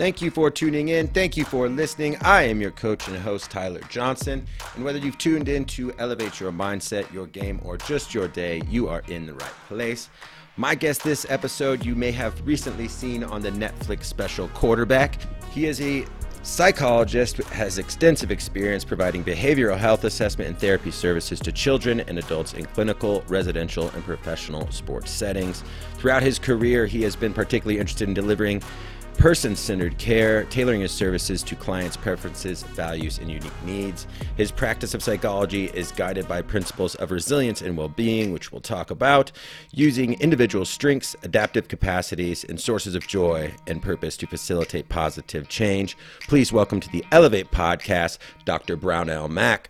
Thank you for tuning in. Thank you for listening. I am your coach and host, Tyler Johnson. And whether you've tuned in to elevate your mindset, your game, or just your day, you are in the right place. My guest this episode, you may have recently seen on the Netflix special Quarterback. He is a psychologist, has extensive experience providing behavioral health assessment and therapy services to children and adults in clinical, residential, and professional sports settings. Throughout his career, he has been particularly interested in delivering person centered care, tailoring his services to clients' preferences, values, and unique needs. His practice of psychology is guided by principles of resilience and well being, which we'll talk about, using individual strengths, adaptive capacities, and sources of joy and purpose to facilitate positive change. Please welcome to the Elev8 podcast, Dr. Brownell Mack.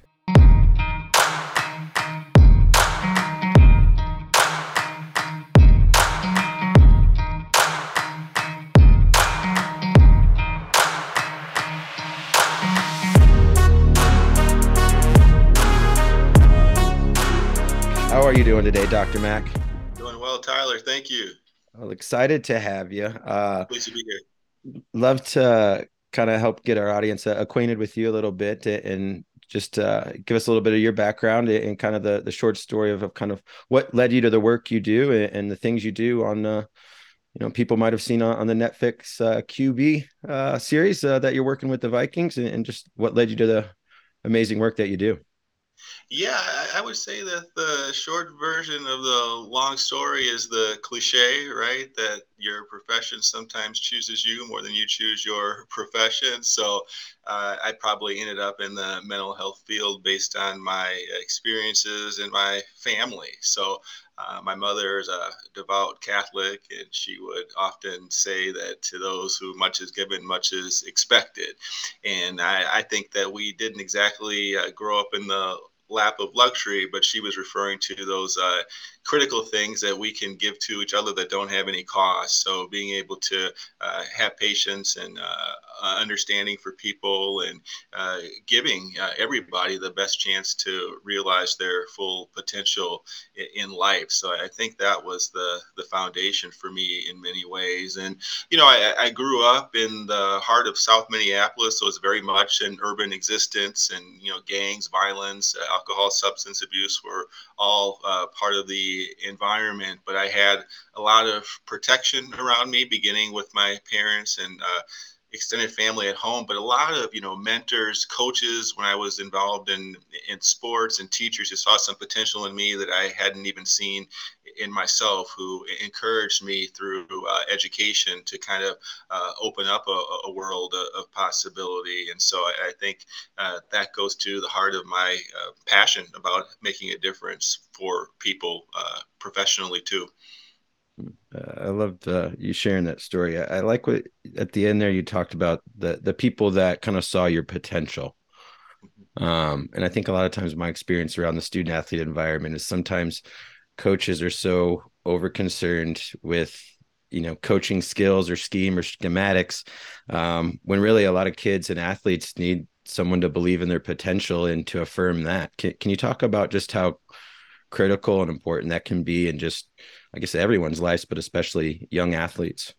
You doing today, Dr. Mack? Doing well, Tyler. Thank you. Well, excited to have you. Uh, Pleased to be here. love to kind of help get our audience uh, acquainted with you a little bit and just uh, give us a little bit of your background and kind of the, the short story of, of kind of what led you to the work you do and, and the things you do on, uh, you know, people might have seen on, on the Netflix uh, QB uh, series uh, that you're working with the Vikings and, and just what led you to the amazing work that you do. Yeah, I, would say that the short version of the long story is the cliche, right? That your profession sometimes chooses you more than you choose your profession. So uh, I probably ended up in the mental health field based on my experiences and my family. So uh, my mother is a devout Catholic, and she would often say that to those who much is given, much is expected. And I, I think that we didn't exactly uh, grow up in the lap of luxury, but she was referring to those uh, critical things that we can give to each other that don't have any cost. So being able to uh, have patience and uh, understanding for people and uh, giving uh, everybody the best chance to realize their full potential in life. So I think that was the the foundation for me in many ways. And you know, I, I grew up in the heart of South Minneapolis, so it's very much an urban existence, and you know, gangs, violence, alcohol, substance abuse were all uh, part of the environment. But I had a lot of protection around me, beginning with my parents and uh, extended family at home, but a lot of you know mentors, coaches when I was involved in in sports and teachers who saw some potential in me that I hadn't even seen in myself, who encouraged me through uh, education to kind of uh, open up a, a world of, possibility. And so I, I think uh, that goes to the heart of my uh, passion about making a difference for people uh, professionally too. Uh, I loved uh, you sharing that story. I, I, like what at the end there you talked about the the people that kind of saw your potential. Mm-hmm. Um, and I think a lot of times my experience around the student athlete environment is sometimes coaches are so over concerned with you know coaching skills or scheme or schematics um, when really a lot of kids and athletes need someone to believe in their potential and to affirm that. Can, can you talk about just how critical and important that can be and just I guess everyone's lives, but especially young athletes.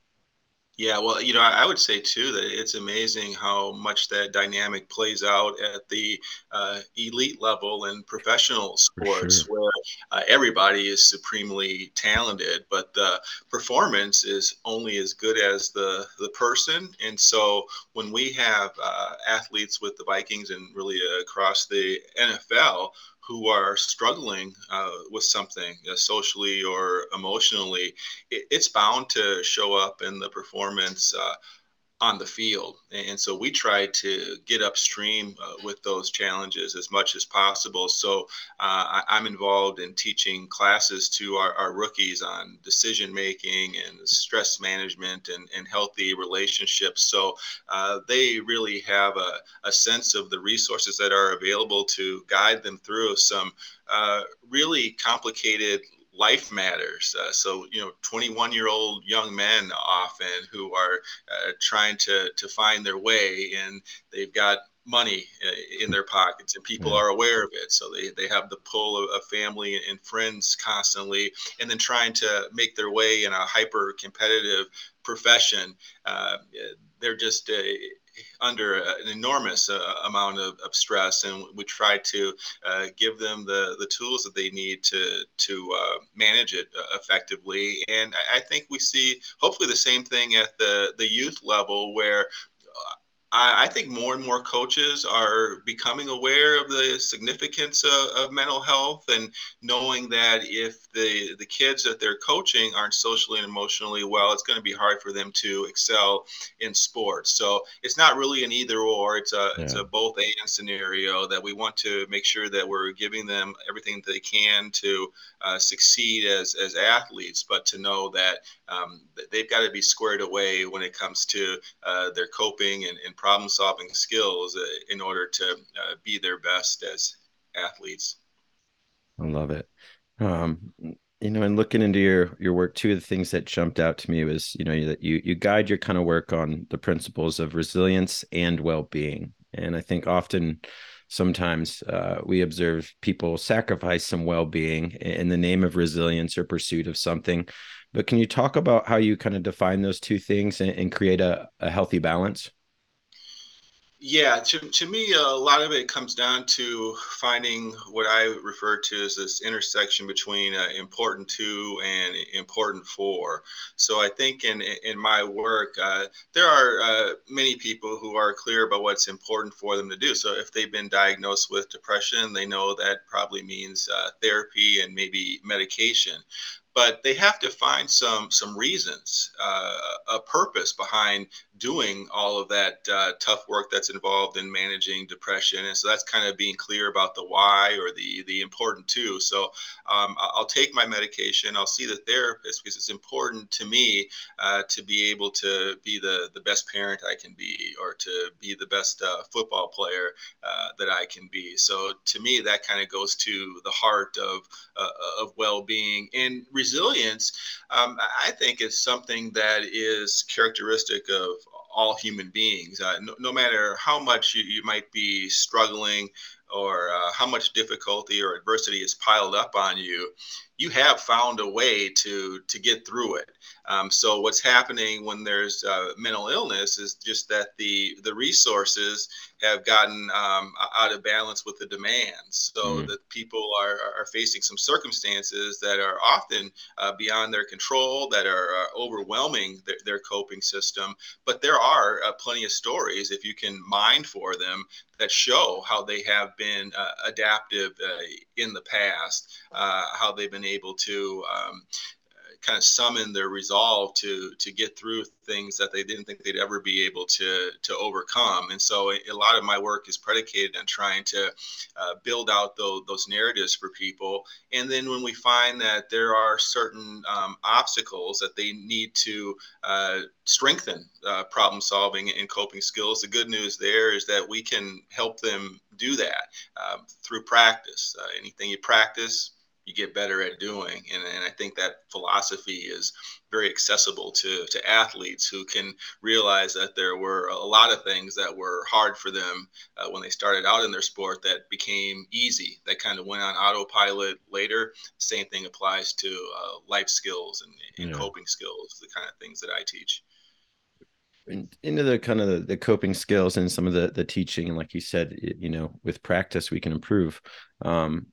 Yeah, well, you know, I would say too that it's amazing how much that dynamic plays out at the uh, elite level in professional sports, sure. where uh, everybody is supremely talented, but the performance is only as good as the the person. And so, when we have uh, athletes with the Vikings and really across the NFL who are struggling uh, with something uh, socially or emotionally, it, it's bound to show up in the performance uh, on the field. And so we try to get upstream uh, with those challenges as much as possible. So uh, I, am involved in teaching classes to our, our rookies on decision making and stress management and, and healthy relationships. So uh, they really have a, a sense of the resources that are available to guide them through some uh, really complicated life matters. Uh, so, you know, 21 year old young men often who are uh, trying to, to find their way and they've got money uh, in their pockets and people are aware of it. So they, they have the pull of, of, family and friends constantly and then trying to make their way in a hyper competitive profession. Uh, they're just uh, under an enormous uh, amount of, of, stress and we try to uh, give them the, the tools that they need to to uh, manage it effectively. And I, I think we see hopefully the same thing at the the youth level where I, I think more and more coaches are becoming aware of the significance of, of, mental health and knowing that if the the kids that they're coaching aren't socially and emotionally well, it's going to be hard for them to excel in sports. So it's not really an either or; it's a yeah. it's a both and scenario that we want to make sure that we're giving them everything they can to uh, succeed as as athletes, but to know that um, they've got to be squared away when it comes to uh, their coping and, and problem solving skills uh, in order to uh, be their best as athletes. I love it. Um, you know, and looking into your your work, two of the things that jumped out to me was, you know, that you you guide your kind of work on the principles of resilience and well being, and I think often sometimes uh, we observe people sacrifice some well-being in the name of resilience or pursuit of something but can you talk about how you kind of define those two things and, and create a, a healthy balance yeah, to, to me, a lot of it comes down to finding what I refer to as this intersection between uh, important to and important for. So I think in in my work, uh, there are uh, many people who are clear about what's important for them to do. So if they've been diagnosed with depression, they know that probably means uh, therapy and maybe medication but they have to find some some reasons, uh, a purpose behind doing all of that uh, tough work that's involved in managing depression. And so that's kind of being clear about the why or the the important too. So um, I'll take my medication. I'll see the therapist because it's important to me uh, to be able to be the the best parent I can be or to be the best uh, football player uh, that I can be. So to me, that kind of goes to the heart of uh, of well-being and resilience. Um, I think is something that is characteristic of all human beings. Uh, no, no, matter how much you, you might be struggling or uh, how much difficulty or adversity is piled up on you, you have found a way to to get through it. Um, so what's happening when there's uh, mental illness is just that the the resources have gotten um, out of balance with the demands. So mm. that people are, are facing some circumstances that are often uh, beyond their control, that are uh, overwhelming their, their, coping system. But there are uh, plenty of stories, if you can mind for them, that show how they have been uh, adaptive uh, in the past, uh, how they've been able to um, kind of summon their resolve to to get through things that they didn't think they'd ever be able to to overcome. And so a lot of my work is predicated on trying to uh, build out those, those narratives for people. And then when we find that there are certain um, obstacles that they need to uh, strengthen uh, problem solving and coping skills, the good news there is that we can help them do that um, through practice. Uh, anything you practice you get better at doing. And, and I think that philosophy is very accessible to, to athletes who can realize that there were a lot of things that were hard for them uh, when they started out in their sport that became easy, that kind of went on autopilot later. Same thing applies to uh, life skills and, and yeah. coping skills, the kind of things that I teach into the kind of the, the, coping skills and some of the the teaching and like you said you know with practice we can improve. Um,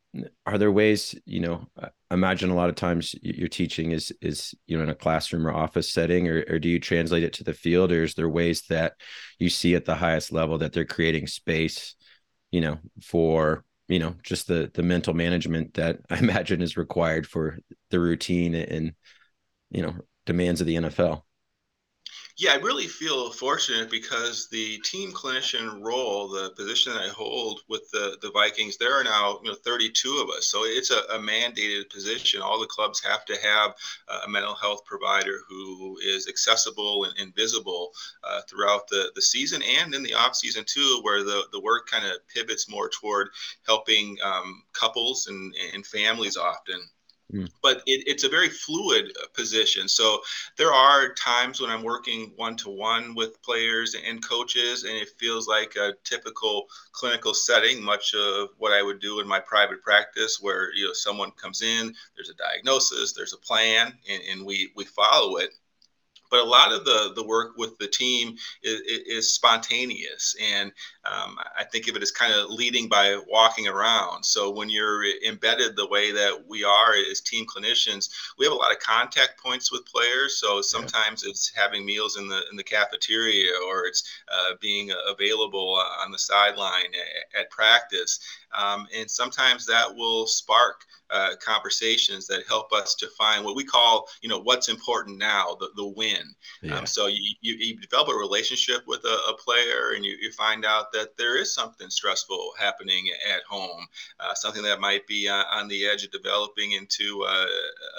are there ways you know imagine a lot of times your teaching is is you know in a classroom or office setting or, or do you translate it to the field or is there ways that you see at the highest level that they're creating space you know for you know just the the mental management that i imagine is required for the routine and you know demands of the nfl yeah, I really feel fortunate because the team clinician role, the position that I hold with the, the Vikings, there are now you know 32 of us, so it's a, a mandated position. All the clubs have to have a mental health provider who is accessible and, and visible uh, throughout the, the season and in the off season too, where the, the work kind of pivots more toward helping um, couples and, and families often Mm. But it, it's a very fluid uh, position. So there are times when I'm working one to one with players and coaches, and it feels like a typical clinical setting, much of what I would do in my private practice, where you know someone comes in, there's a diagnosis, there's a plan, and, and we we follow it but a lot of the the work with the team is, is spontaneous and um, i think of it as kind of leading by walking around. So when you're embedded the way that we are as team clinicians we have a lot of contact points with players. So sometimes yeah. it's having meals in the in the cafeteria or it's uh, being available on the sideline at, at practice. Um, and sometimes that will spark uh, conversations that help us to find what we call, you know, what's important now, the, the win. Yeah. Um, so you, you, you, develop a relationship with a, a player and you, you, find out that there is something stressful happening at home, uh, something that might be on, on, the edge of developing into a,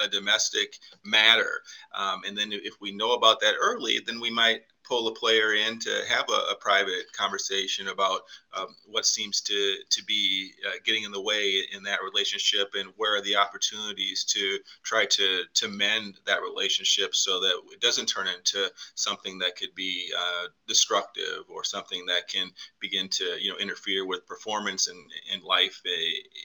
a domestic matter. Um, and then if we know about that early, then we might pull a player in to have a, a private conversation about um, what seems to to be uh, getting in the way in that relationship and where are the opportunities to try to to mend that relationship so that it doesn't turn into something that could be uh, destructive or something that can begin to you know interfere with performance and in, in life uh,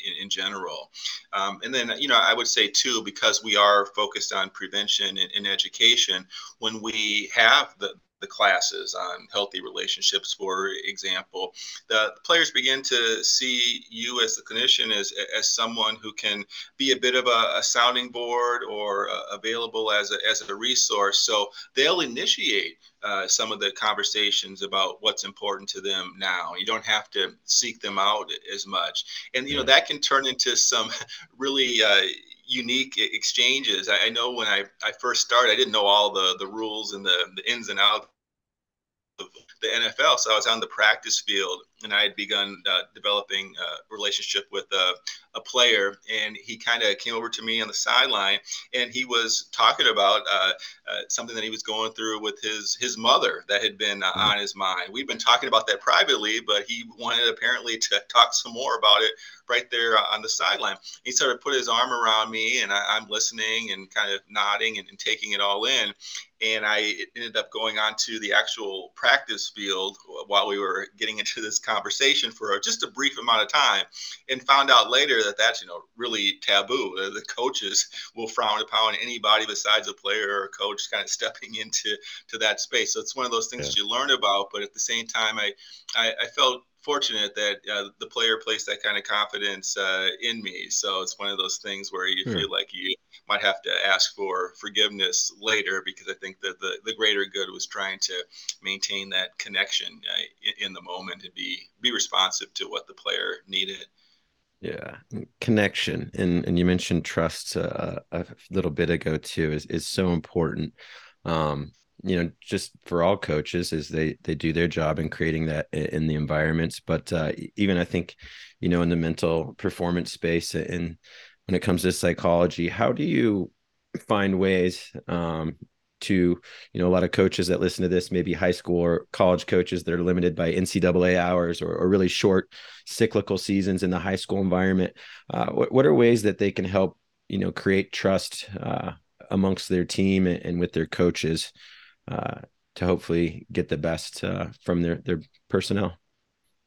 in, in general. Um, and then you know I would say too because we are focused on prevention and, and education when we have the the classes on healthy relationships, for example, the players begin to see you as the clinician as, as someone who can be a bit of a, a sounding board or uh, available as a, as a resource. So they'll initiate uh, some of the conversations about what's important to them now. You don't have to seek them out as much. And, you know, that can turn into some really, uh, unique exchanges. I, know when I, I first started, I didn't know all the, the rules and the, the ins and outs the NFL. So I was on the practice field and I had begun uh, developing a relationship with a, a player. And he kind of came over to me on the sideline and he was talking about uh, uh, something that he was going through with his, his mother that had been uh, mm-hmm. on his mind. We've been talking about that privately, but he wanted apparently to talk some more about it right there on the sideline. He started put his arm around me and I, am listening and kind of nodding and, and taking it all in and I ended up going on to the actual practice field while we were getting into this conversation for just a brief amount of time, and found out later that that's you know really taboo. The coaches will frown upon anybody besides a player or a coach kind of stepping into to that space. So it's one of those things yeah. you learn about, but at the same time, I I, I felt fortunate that uh, the player placed that kind of confidence uh, in me. So it's one of those things where you feel like you might have to ask for forgiveness later because I think that the, the greater good was trying to maintain that connection uh, in, in the moment and be be responsive to what the player needed. Yeah, connection, and and you mentioned trust uh, a little bit ago too is is so important. Um, you know just for all coaches is they they do their job in creating that in the environments. But uh, even i think you know in the mental performance space and when it comes to psychology how do you find ways um, to you know a lot of coaches that listen to this maybe high school or college coaches that are limited by ncaa hours or, or really short cyclical seasons in the high school environment uh, what, what are ways that they can help you know create trust uh, amongst their team and, and with their coaches uh, to hopefully get the best uh, from their their personnel.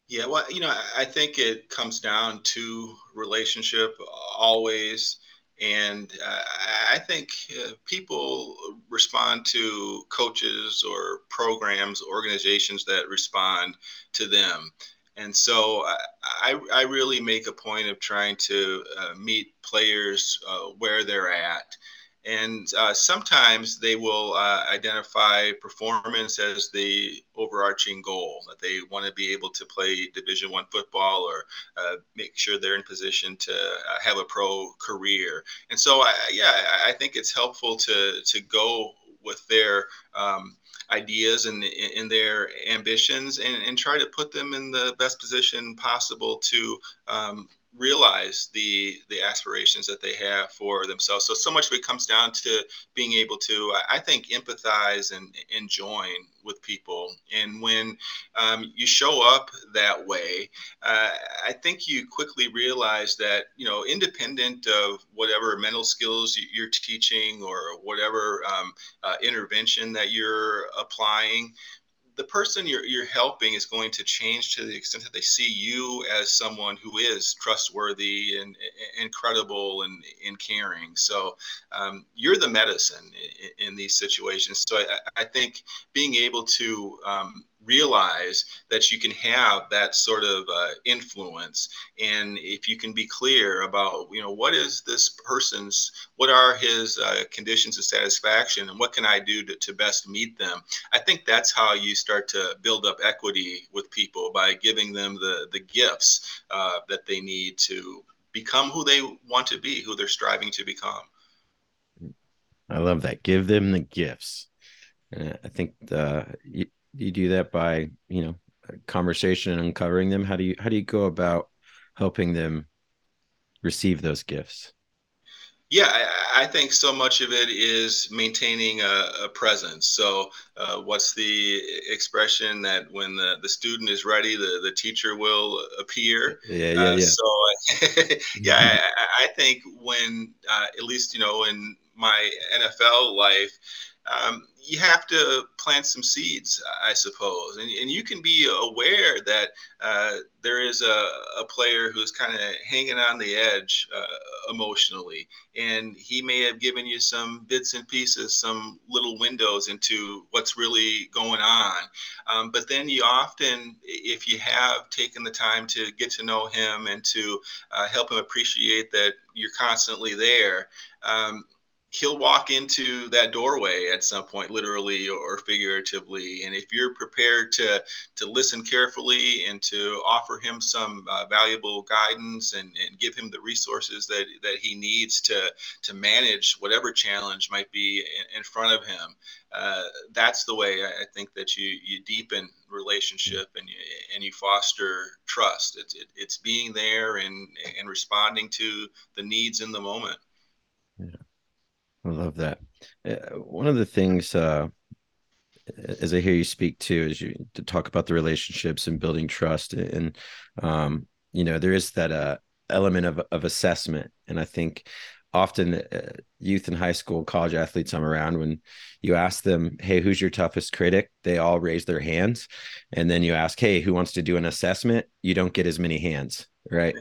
Yeah, well, you know, I think it comes down to relationship always. And uh, I think uh, people respond to coaches or programs, organizations that respond to them. And so I, I really make a point of trying to uh, meet players uh, where they're at and uh, sometimes they will uh, identify performance as the overarching goal that they want to be able to play division one football or uh, make sure they're in position to uh, have a pro career. And so I, yeah i think it's helpful to to go with their um, ideas and in their ambitions and, and try to put them in the best position possible to um, realize the the aspirations that they have for themselves. So so much of it comes down to being able to, I think, empathize and, and join with people. And when um, you show up that way, uh, I think you quickly realize that you know, independent of whatever mental skills you're teaching or whatever um, uh, intervention that you're applying the person you're, you're helping is going to change to the extent that they see you as someone who is trustworthy and, and credible and, and caring. So um, you're the medicine in, in, these situations. So I, I think being able to um, realize that you can have that sort of uh, influence. And if you can be clear about you know what is this person's what are his uh, conditions of satisfaction and what can i do to, to best meet them i think that's how you start to build up equity with people by giving them the the gifts uh, that they need to become who they want to be who they're striving to become. I love that. Give them the gifts. And I think the, do you do that by you know conversation and uncovering them how do you how do you go about helping them receive those gifts yeah, I, I, think so much of it is maintaining a, a presence. So, uh, what's the expression that when the, the student is ready, the, the teacher will appear? Yeah, yeah, uh, yeah. So, yeah, I, I, think when, uh, at least, you know, in my NFL life, um, you have to plant some seeds, I suppose, and, and you can be aware that uh, there is a, a player who's kind of hanging on the edge uh, emotionally, and he may have given you some bits and pieces, some little windows into what's really going on. Um, but then you often, if you have taken the time to get to know him and to uh, help him appreciate that you're constantly there. Um, he'll walk into that doorway at some point literally or figuratively. And if you're prepared to to listen carefully and to offer him some uh, valuable guidance and, and give him the resources that that he needs to to manage whatever challenge might be in, in front of him uh, that's the way I think that you you deepen relationship and you and you foster trust. It's it, it's being there and and responding to the needs in the moment. Yeah I love that. Uh, one of the things, uh, as I hear you speak to, is you to talk about the relationships and building trust, and um, you know, there is that uh, element of of assessment, and I think often uh, youth in high school, college athletes I'm around, when you ask them, "Hey, who's your toughest critic?" they all raise their hands, and then you ask, "Hey, who wants to do an assessment?" You don't get as many hands, right?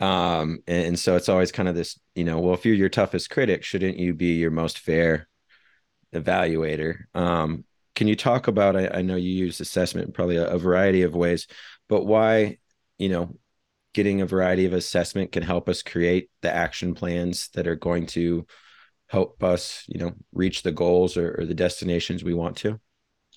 Um, and, and so it's always kind of this, you know, well, if you're your toughest critic, shouldn't you be your most fair evaluator? Um, can you talk about? I, I know you use assessment probably a, a variety of ways, but why, you know, getting a variety of assessment can help us create the action plans that are going to help us, you know, reach the goals or, or the destinations we want to?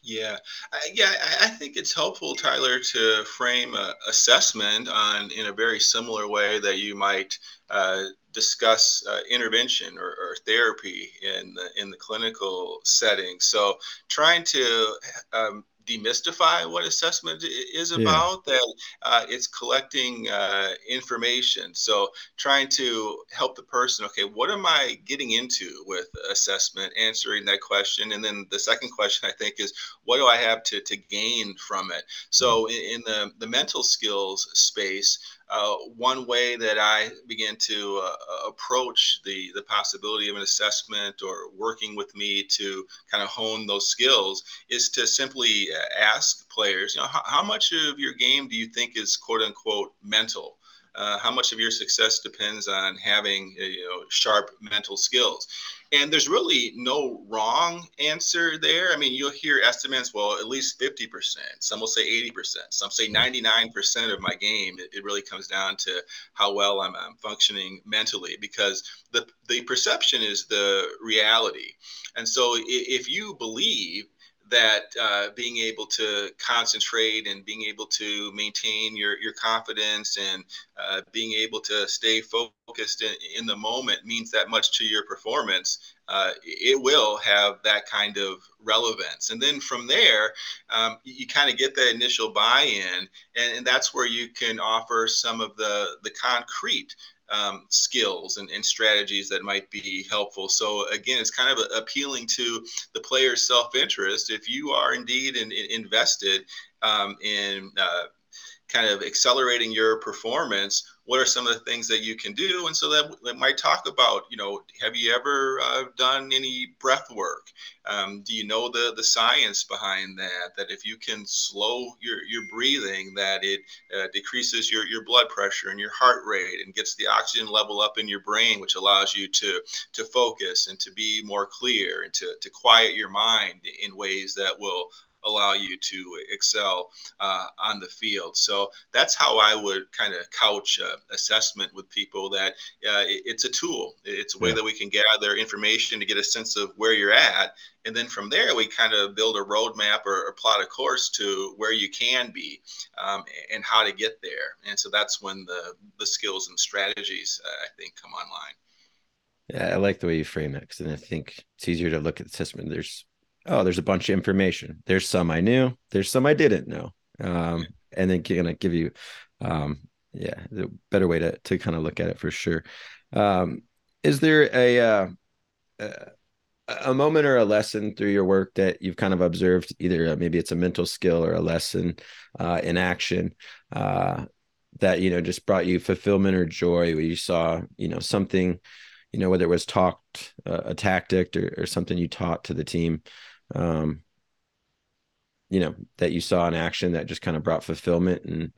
Yeah, I, yeah, I, think it's helpful, Tyler, to frame a assessment on in a very similar way that you might uh, discuss uh, intervention or, or, therapy in the in the clinical setting. So, trying to um, demystify what assessment is about yeah. that uh, it's collecting uh, information. So trying to help the person okay what am i getting into with assessment answering that question? And then the second question i think is what do i have to, to gain from it? So in, in the, the mental skills space uh, one way that I began to uh, approach the the possibility of an assessment or working with me to kind of hone those skills is to simply uh, ask players, you know, how, how much of your game do you think is quote unquote mental? Uh, how much of your success depends on having uh, you know sharp mental skills. And there's really no wrong answer there. I mean you'll hear estimates well at least 50% some will say 80% some say 99% of my game. It, it really comes down to how well I'm, I'm functioning mentally because the the perception is the reality. And so if you believe that uh, being able to concentrate and being able to maintain your, your confidence and uh, being able to stay focused in, in, the moment means that much to your performance, uh, it will have that kind of relevance. And then from there, um, you, you kind of get that initial buy-in, and, and that's where you can offer some of the the concrete um, skills and, and, strategies that might be helpful. So again, it's kind of appealing to the player's self-interest. If you are indeed in, in invested um, in uh, kind of accelerating your performance, what are some of the things that you can do? And so that, that might talk about, you know, have you ever uh, done any breath work? Um, do you know the the science behind that? That if you can slow your, your breathing, that it uh, decreases your, your blood pressure and your heart rate and gets the oxygen level up in your brain, which allows you to to focus and to be more clear and to, to quiet your mind in ways that will allow you to excel uh, on the field. So that's how I would kind of couch uh, assessment with people that uh, it, it's a tool. It's a way yeah. that we can gather information to get a sense of where you're at. And then from there, we kind of build a roadmap or, or plot a course to where you can be um, and how to get there. And so that's when the, the skills and strategies, uh, I think, come online. Yeah, I like the way you frame it because I think it's easier to look at the assessment. There's oh, there's a bunch of information. There's some I knew, there's some I didn't know. Um, and then gonna give you, um, yeah, the better way to to kind of look at it for sure. Um, is there a, uh, a moment or a lesson through your work that you've kind of observed? Either uh, maybe it's a mental skill or a lesson uh, in action uh, that you know just brought you fulfillment or joy, where you saw you know something, you know whether it was talked uh, a tactic or, or something you taught to the team um, you know, that you saw in action that just kind of brought fulfillment and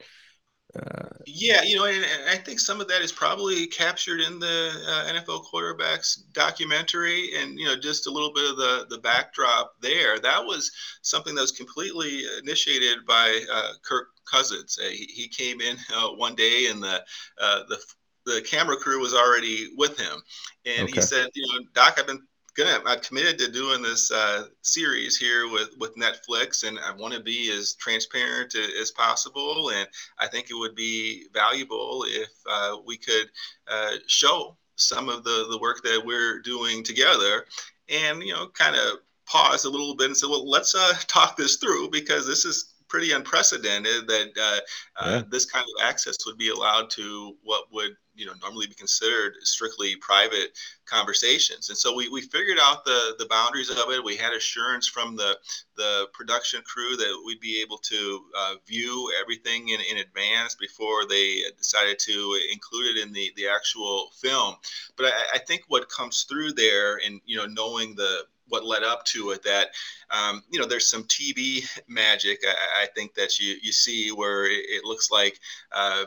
uh, yeah, you know, and, and, I think some of that is probably captured in the uh, NFL quarterbacks documentary, and you know, just a little bit of the the backdrop there. That was something that was completely initiated by uh, Kirk Cousins. Uh, he, he, came in uh, one day, and the uh, the the camera crew was already with him, and okay. he said, "You know, Doc, I've been gonna I'm committed to doing this uh, series here with with Netflix, and I want to be as transparent as possible. And I think it would be valuable if uh, we could uh, show some of the the work that we're doing together, and you know, kind of pause a little bit and say, well, let's uh, talk this through because this is pretty unprecedented that uh, uh, this kind of access would be allowed to what would you know normally be considered strictly private conversations. And so we, we figured out the the boundaries of it. We had assurance from the the production crew that we'd be able to uh, view everything in, in advance before they decided to include it in the the actual film. But I, I think what comes through there and you know knowing the what led up to it that um, you know there's some TV magic I, I, think that you you see where it, it looks like uh,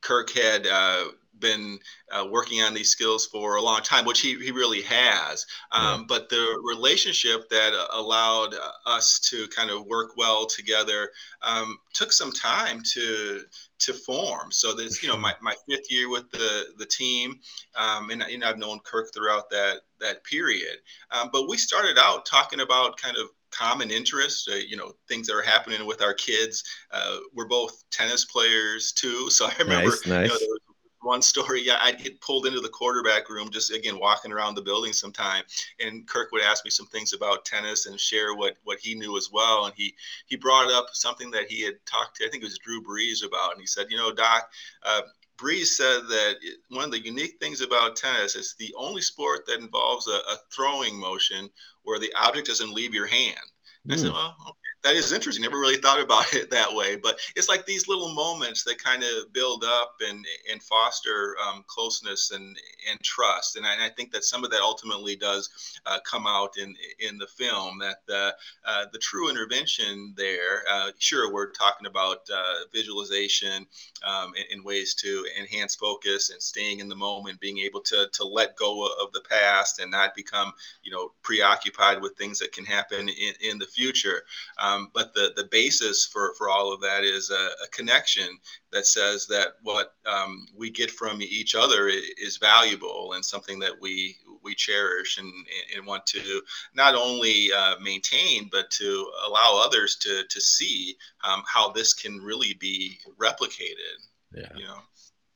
Kirk had uh, been uh, working on these skills for a long time, which he, he really has. Um, yeah. But the relationship that allowed us to kind of work well together um, took some time to to form. So this, you know, my, my fifth year with the the team, um, and you know, I've known Kirk throughout that that period. Um, but we started out talking about kind of common interests, uh, you know, things that are happening with our kids. Uh, we're both tennis players too. So I remember nice, nice. You know, one story, yeah, I'd get pulled into the quarterback room, just again walking around the building sometime, and Kirk would ask me some things about tennis and share what what he knew as well. And he he brought up something that he had talked to, I think it was Drew Brees about, and he said, you know, Doc. Uh, Brees said that one of the unique things about tennis is the only sport that involves a, a throwing motion where the object doesn't leave your hand. Mm. I said, hmm. well, okay that is interesting. Never really thought about it that way, but it's like these little moments that kind of build up and and foster um, closeness and and trust. And I, and I, think that some of that ultimately does uh, come out in in the film. That the uh, the true intervention there. Uh, sure, we're talking about uh, visualization um, in, in, ways to enhance focus and staying in the moment, being able to to let go of the past and not become you know preoccupied with things that can happen in, in the future. Um, Um, but the the basis for for all of that is a, a connection that says that what um, we get from each other is valuable and something that we we cherish and, and want to not only uh, maintain but to allow others to to see um, how this can really be replicated. Yeah. You know.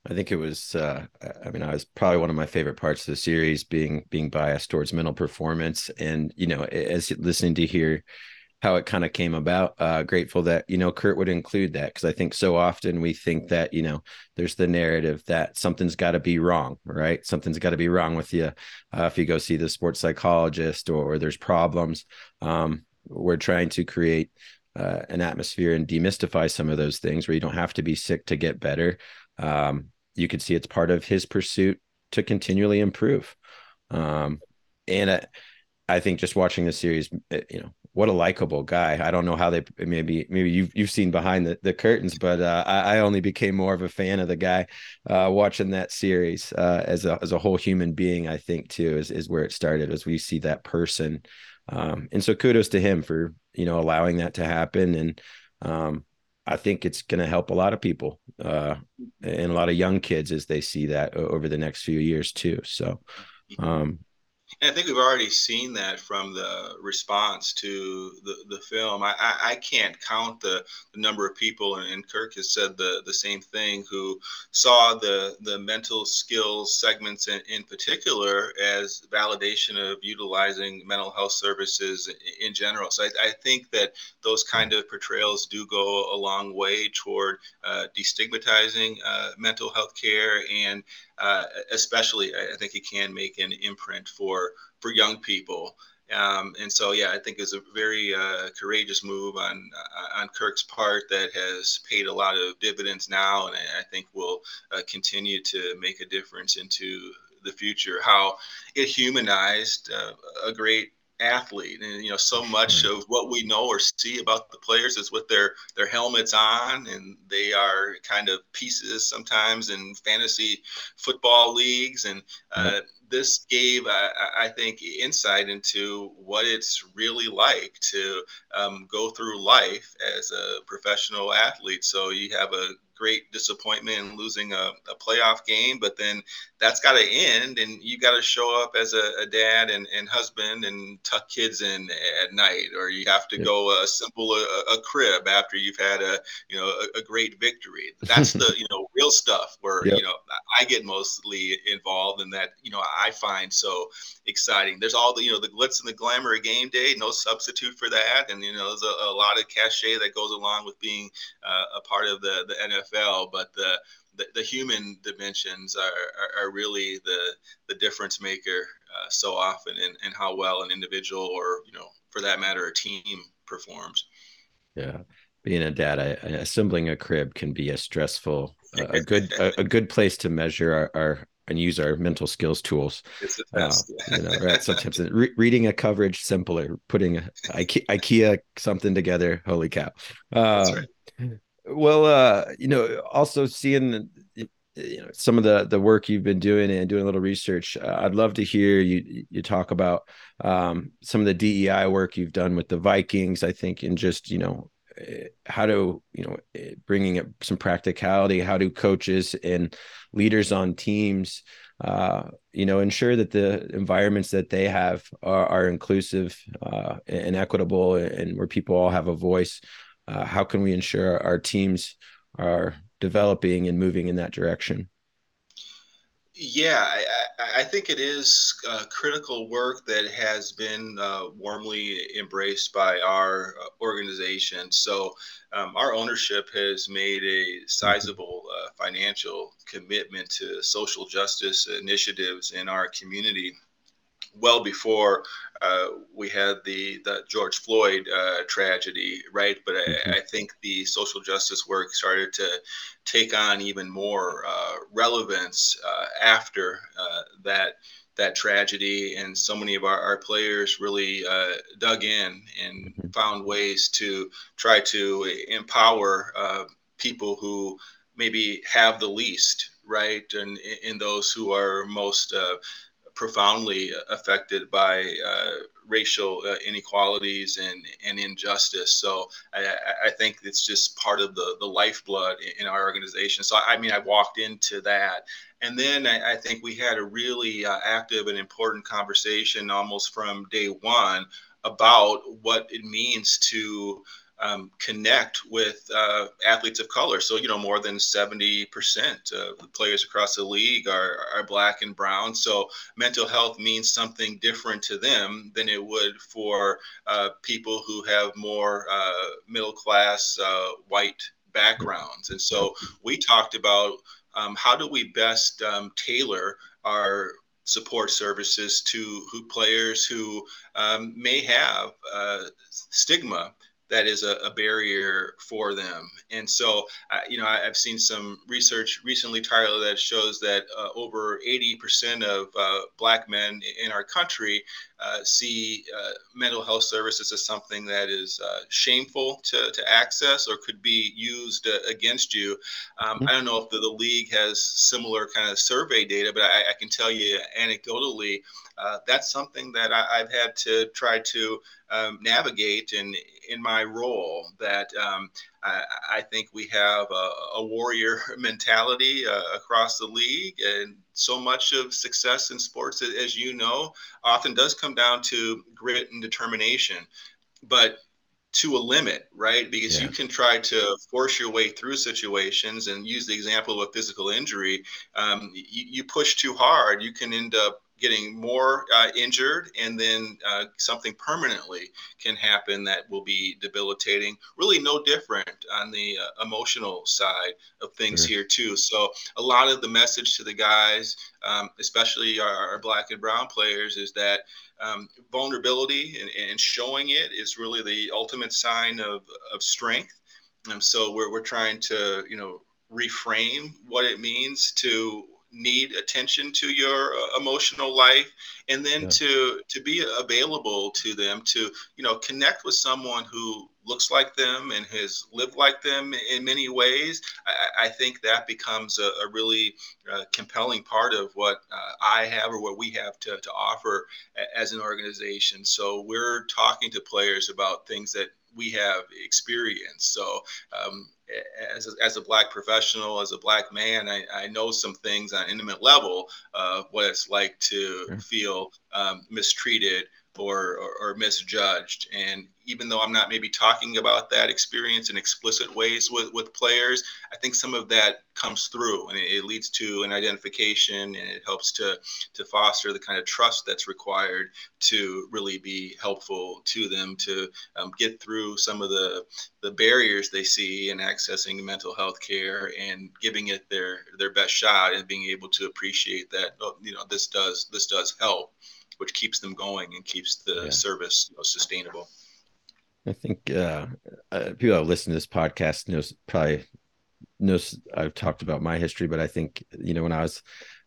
I think it was. Uh, I mean, I was probably one of my favorite parts of the series, being being biased towards mental performance, and you know, as listening to hear how it kind of came about. Uh, grateful that you know Kirk would include that because I think so often we think that you know there's the narrative that something's got to be wrong, right? Something's got to be wrong with you uh, if you go see the sports psychologist or, or there's problems. Um, we're trying to create uh, an atmosphere and demystify some of those things where you don't have to be sick to get better. Um, you could see it's part of his pursuit to continually improve. Um, and I, I think just watching the series, eh, you know, what a likable guy. I don't know how they maybe maybe you've you've seen behind the, the curtains, but uh, I, I, only became more of a fan of the guy uh, watching that series uh, as a as a whole human being. I think too is is where it started as we see that person, um, and so kudos to him for you know allowing that to happen, and um, I think it's going to help a lot of people uh, and a lot of young kids as they see that over the next few years too. So. Um, and I think we've already seen that from the response to the, the film. I, I, I can't count the, the, number of people, and, and, Kirk has said the, the same thing, who saw the, the mental skills segments in, in particular as validation of utilizing mental health services in, in general. So I, I, think that those kind of portrayals do go a long way toward uh, destigmatizing uh, mental health care and uh, especially I think it can make an imprint for for young people. Um, and so, yeah, I think it's a very uh, courageous move on uh, on Kirk's part that has paid a lot of dividends now, and I, think will uh, continue to make a difference into the future. How it humanized uh, a great athlete and you know so much of what we know or see about the players is with their their helmets on and they are kind of pieces sometimes in fantasy football leagues and uh, this gave uh, i think insight into what it's really like to um, go through life as a professional athlete. So you have a great disappointment in losing a, a playoff game, but then that's got to end, and you got to show up as a, a, dad and, and husband and tuck kids in at night, or you have to go assemble a, a, crib after you've had a you know a, a great victory. That's the you know real stuff where yep. you know I get mostly involved in that. You know I find so exciting. There's all the you know the glitz and the glamour of game day, no substitute for that, and you know there's a, a lot of cachet that goes along with being uh, a part of the the NFL. But the the, the human dimensions are, are, are, really the the difference maker uh, so often in, in how well an individual or you know for that matter a team performs. Yeah, being a dad, I, assembling a crib can be a stressful, uh, a good a, a, good place to measure our, our and use our mental skills tools. It's. Uh, you know, right? Sometimes re- reading a coverage simpler, putting a IKEA, IKEA something together. Holy cow! Uh, right. Well, uh, you know, also seeing you know some of the the work you've been doing and doing a little research. Uh, I'd love to hear you you talk about um, some of the DEI work you've done with the Vikings. I think, and just you know how to you know bringing up some practicality how do coaches and leaders on teams uh, you know ensure that the environments that they have are, are inclusive uh, and equitable and where people all have a voice uh, how can we ensure our teams are developing and moving in that direction yeah, I, I, think it is uh, critical work that has been uh, warmly embraced by our uh, organization. So, um, our ownership has made a sizable uh, financial commitment to social justice initiatives in our community well before uh, we had the, the George Floyd uh, tragedy, right? But mm-hmm. I, I, think the social justice work started to take on even more uh, relevance uh, after uh, that that tragedy, and so many of our, our players really uh, dug in and mm-hmm. found ways to try to empower people who maybe have the least, right? And in those who are most profoundly affected by uh, racial uh, inequalities and, and injustice. So I, I, think it's just part of the, the lifeblood in our organization. So I mean, I walked into that. And then I, I think we had a really uh, active and important conversation almost from day one about what it means to um, connect with uh, athletes of color. So, you know, more than 70% of the players across the league are, are black and brown. So, mental health means something different to them than it would for uh, people who have more uh, middle class uh, white backgrounds. And so, we talked about um, how do we best um, tailor our support services to who players who um, may have uh, stigma that is a, a barrier for them. And so, uh, you know, I, have seen some research recently, Tyler, that shows that uh, over 80% of uh, Black men in our country see uh, mental health services as something that is uh, shameful to, to access or could be used against you. Um, mm-hmm. I don't know if the, the, league has similar kind of survey data, but I, I can tell you anecdotally uh, that's something that I, have had to try to um, navigate in in my role. That um, I, I, think we have a, a warrior mentality uh, across the league, and so much of success in sports, as you know, often does come down to grit and determination. But to a limit, right? Because yeah. you can try to force your way through situations and use the example of a physical injury. Um, you, you, push too hard, you can end up getting more uh, injured, and then uh, something permanently can happen that will be debilitating. Really, no different on the uh, emotional side of things sure. here too. So, a lot of the message to the guys, um, especially our, our, black and brown players, is that um, vulnerability and, and, showing it is really the ultimate sign of, of strength. And so, we're we're trying to you know reframe what it means to need attention to your uh, emotional life and then yeah. to to be available to them to you know connect with someone who looks like them and has lived like them in many ways i, I think that becomes a, a really uh, compelling part of what uh, i have or what we have to, to offer as an organization so we're talking to players about things that we have experienced so um, as a, as a black professional, as a black man, I, I know some things on an intimate level of what it's like to sure. feel um, mistreated or, or, or, misjudged. And even though I'm not maybe talking about that experience in explicit ways with, with players, I think some of that comes through and it, it, leads to an identification and it helps to, to foster the kind of trust that's required to really be helpful to them to um, get through some of the, the barriers they see in accessing mental health care and giving it their, their best shot and being able to appreciate that, oh, you know, this does, this does help which keeps them going and keeps the yeah. service you know, sustainable. I think uh, uh, people that listen to this podcast knows probably knows I've talked about my history, but I think you know when I was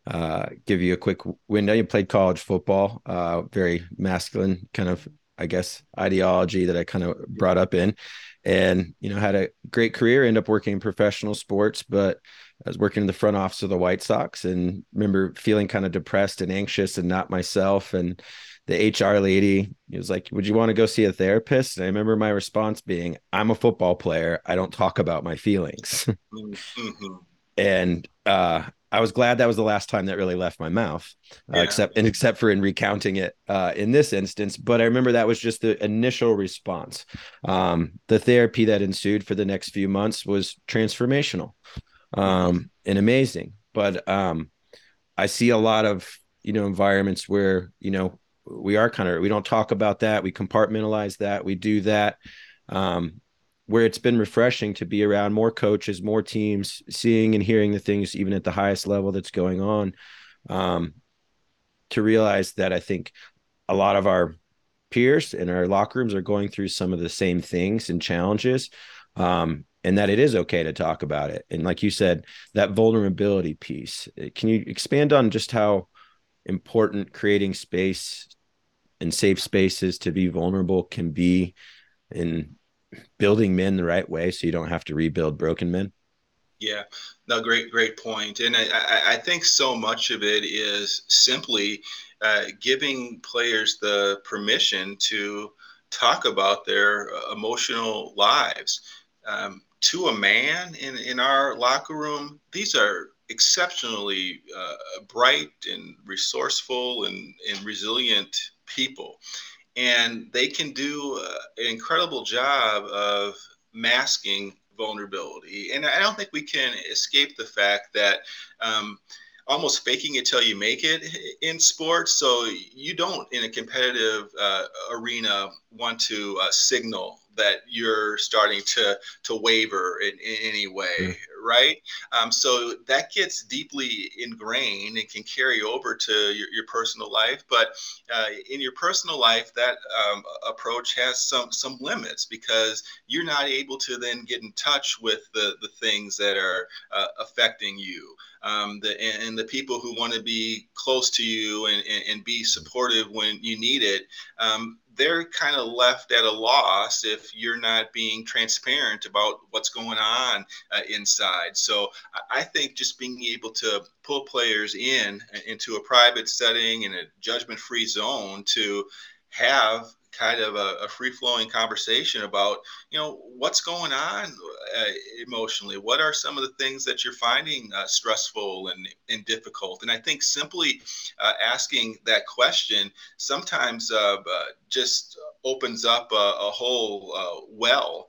uh, give you a quick window. You played college football, uh, very masculine kind of, I guess, ideology that I kind of brought up in, and you know had a great career. End up working in professional sports, but I was working in the front office of the White Sox and remember feeling kind of depressed and anxious and not myself. And the HR lady was like, Would you want to go see a therapist? And I remember my response being, I'm a football player. I don't talk about my feelings. Mm-hmm. and uh, I was glad that was the last time that really left my mouth, uh, except and except for in recounting it uh, in this instance. But I remember that was just the initial response. Um, the therapy that ensued for the next few months was transformational um, and amazing. But um, I see a lot of you know environments where you know we are kind of we don't talk about that, we compartmentalize that, we do that. Um, where it's been refreshing to be around more coaches, more teams, seeing and hearing the things even at the highest level that's going on. Um, to realize that I think a lot of our peers in our locker rooms are going through some of the same things and challenges. Um, and that it is okay to talk about it. And like you said, that vulnerability piece. Eh, can you expand on just how important creating space and safe spaces to be vulnerable can be in building men the right way so you don't have to rebuild broken men? Yeah, no, great, great point. And I, I think so much of it is simply uh, giving players the permission to talk about their uh, emotional lives. Um, to a man in, in our locker room, these are exceptionally uh, bright and resourceful and, and resilient people. And they can do uh, an incredible job of masking vulnerability. And I don't think we can escape the fact that um, almost faking it till you make it in sports. So you don't, in a competitive uh, arena, want to uh, signal that you're starting to to waver in, in any way, mm. right? Um, so that gets deeply ingrained and can carry over to your, your personal life. But uh, in your personal life, that um, approach has some some limits because you're not able to then get in touch with the the things that are uh, affecting you. Um, the, and, the people who want to be close to you and, and, and, be supportive when you need it, um, they're kind of left at a loss if you're not being transparent about what's going on uh, inside. So I think just being able to pull players in uh, into a private setting and a judgment free zone to have kind of a, a free flowing conversation about, you know, what's going on uh, emotionally. What are some of the things that you're finding uh, stressful and, and difficult? And I think simply uh, asking that question sometimes uh, uh, just opens up a, a whole uh, well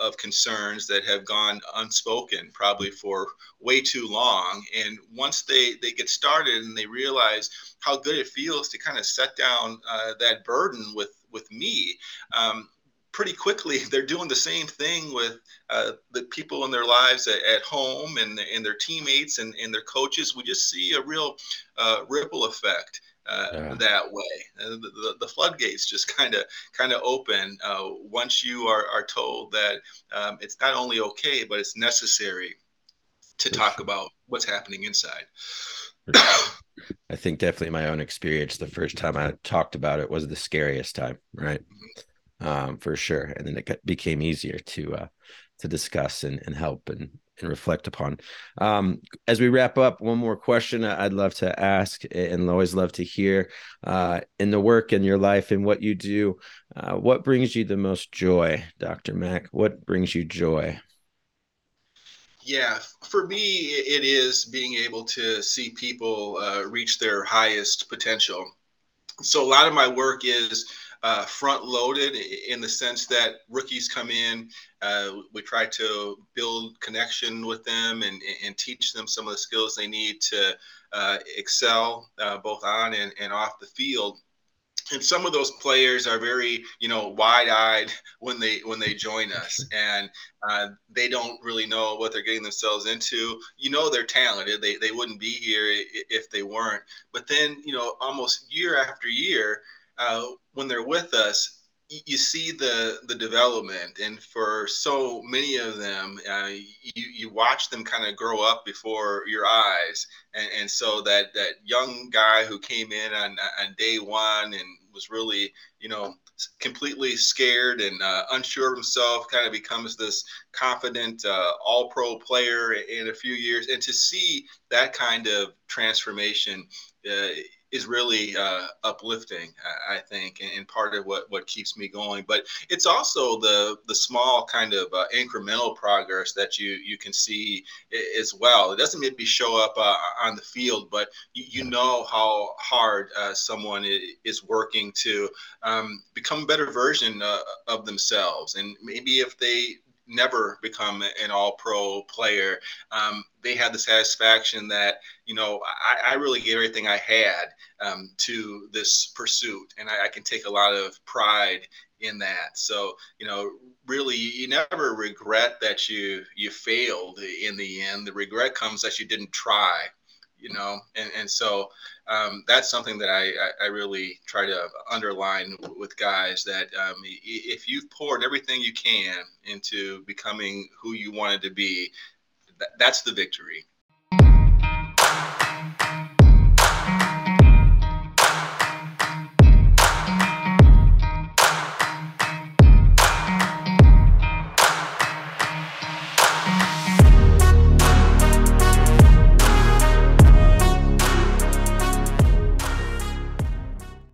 of concerns that have gone unspoken probably for way too long. And once they, they get started and they realize how good it feels to kind of set down that burden with with me. Um, pretty quickly, they're doing the same thing with uh, the people in their lives at, at home and, and their teammates and, and their coaches. We just see a real uh, ripple effect. Uh, yeah. that way. The, the, the, floodgates just kind of kind of open uh, once you are, are told that um, it's not only okay, but it's necessary to talk about what's happening inside. I think definitely my own experience. The first time I talked about it was the scariest time, right? Um, for sure. And then it became easier to uh, to discuss and, and help and, and reflect upon. Um, as we wrap up, one more question I'd love to ask and always love to hear uh, in the work in your life and what you do. Uh, what brings you the most joy, Dr. Mack? What brings you joy? Yeah, for me, it is being able to see people uh, reach their highest potential. So a lot of my work is uh, front loaded in the sense that rookies come in. Uh, we try to build connection with them and, and teach them some of the skills they need to uh, excel uh, both on and, and off the field and some of those players are very you know wide-eyed when they when they join us. And uh, they don't really know what they're getting themselves into. You know they're talented. They, they wouldn't be here if they weren't. But then you know almost year after year uh, when they're with us you see the the development and for so many of them uh, you, you watch them kind of grow up before your eyes and, and so that that young guy who came in on, on day one and was really you know completely scared and uh, unsure of himself kind of becomes this confident uh, all pro player in a few years and to see that kind of transformation uh, is really uh, uplifting, I think, and, part of what what keeps me going. But it's also the the small kind of uh, incremental progress that you you can see as well. It doesn't maybe show up uh, on the field, but you, you know how hard uh, someone is working to um, become a better version uh, of themselves, and maybe if they never become an all pro player. Um, they had the satisfaction that, you know, I, I really gave everything I had um, to this pursuit. And I, I, can take a lot of pride in that. So, you know, really you never regret that you you failed in the end. The regret comes that you didn't try you know and, and so um, that's something that I, I, really try to underline with guys that um, if you've poured everything you can into becoming who you wanted to be that's the victory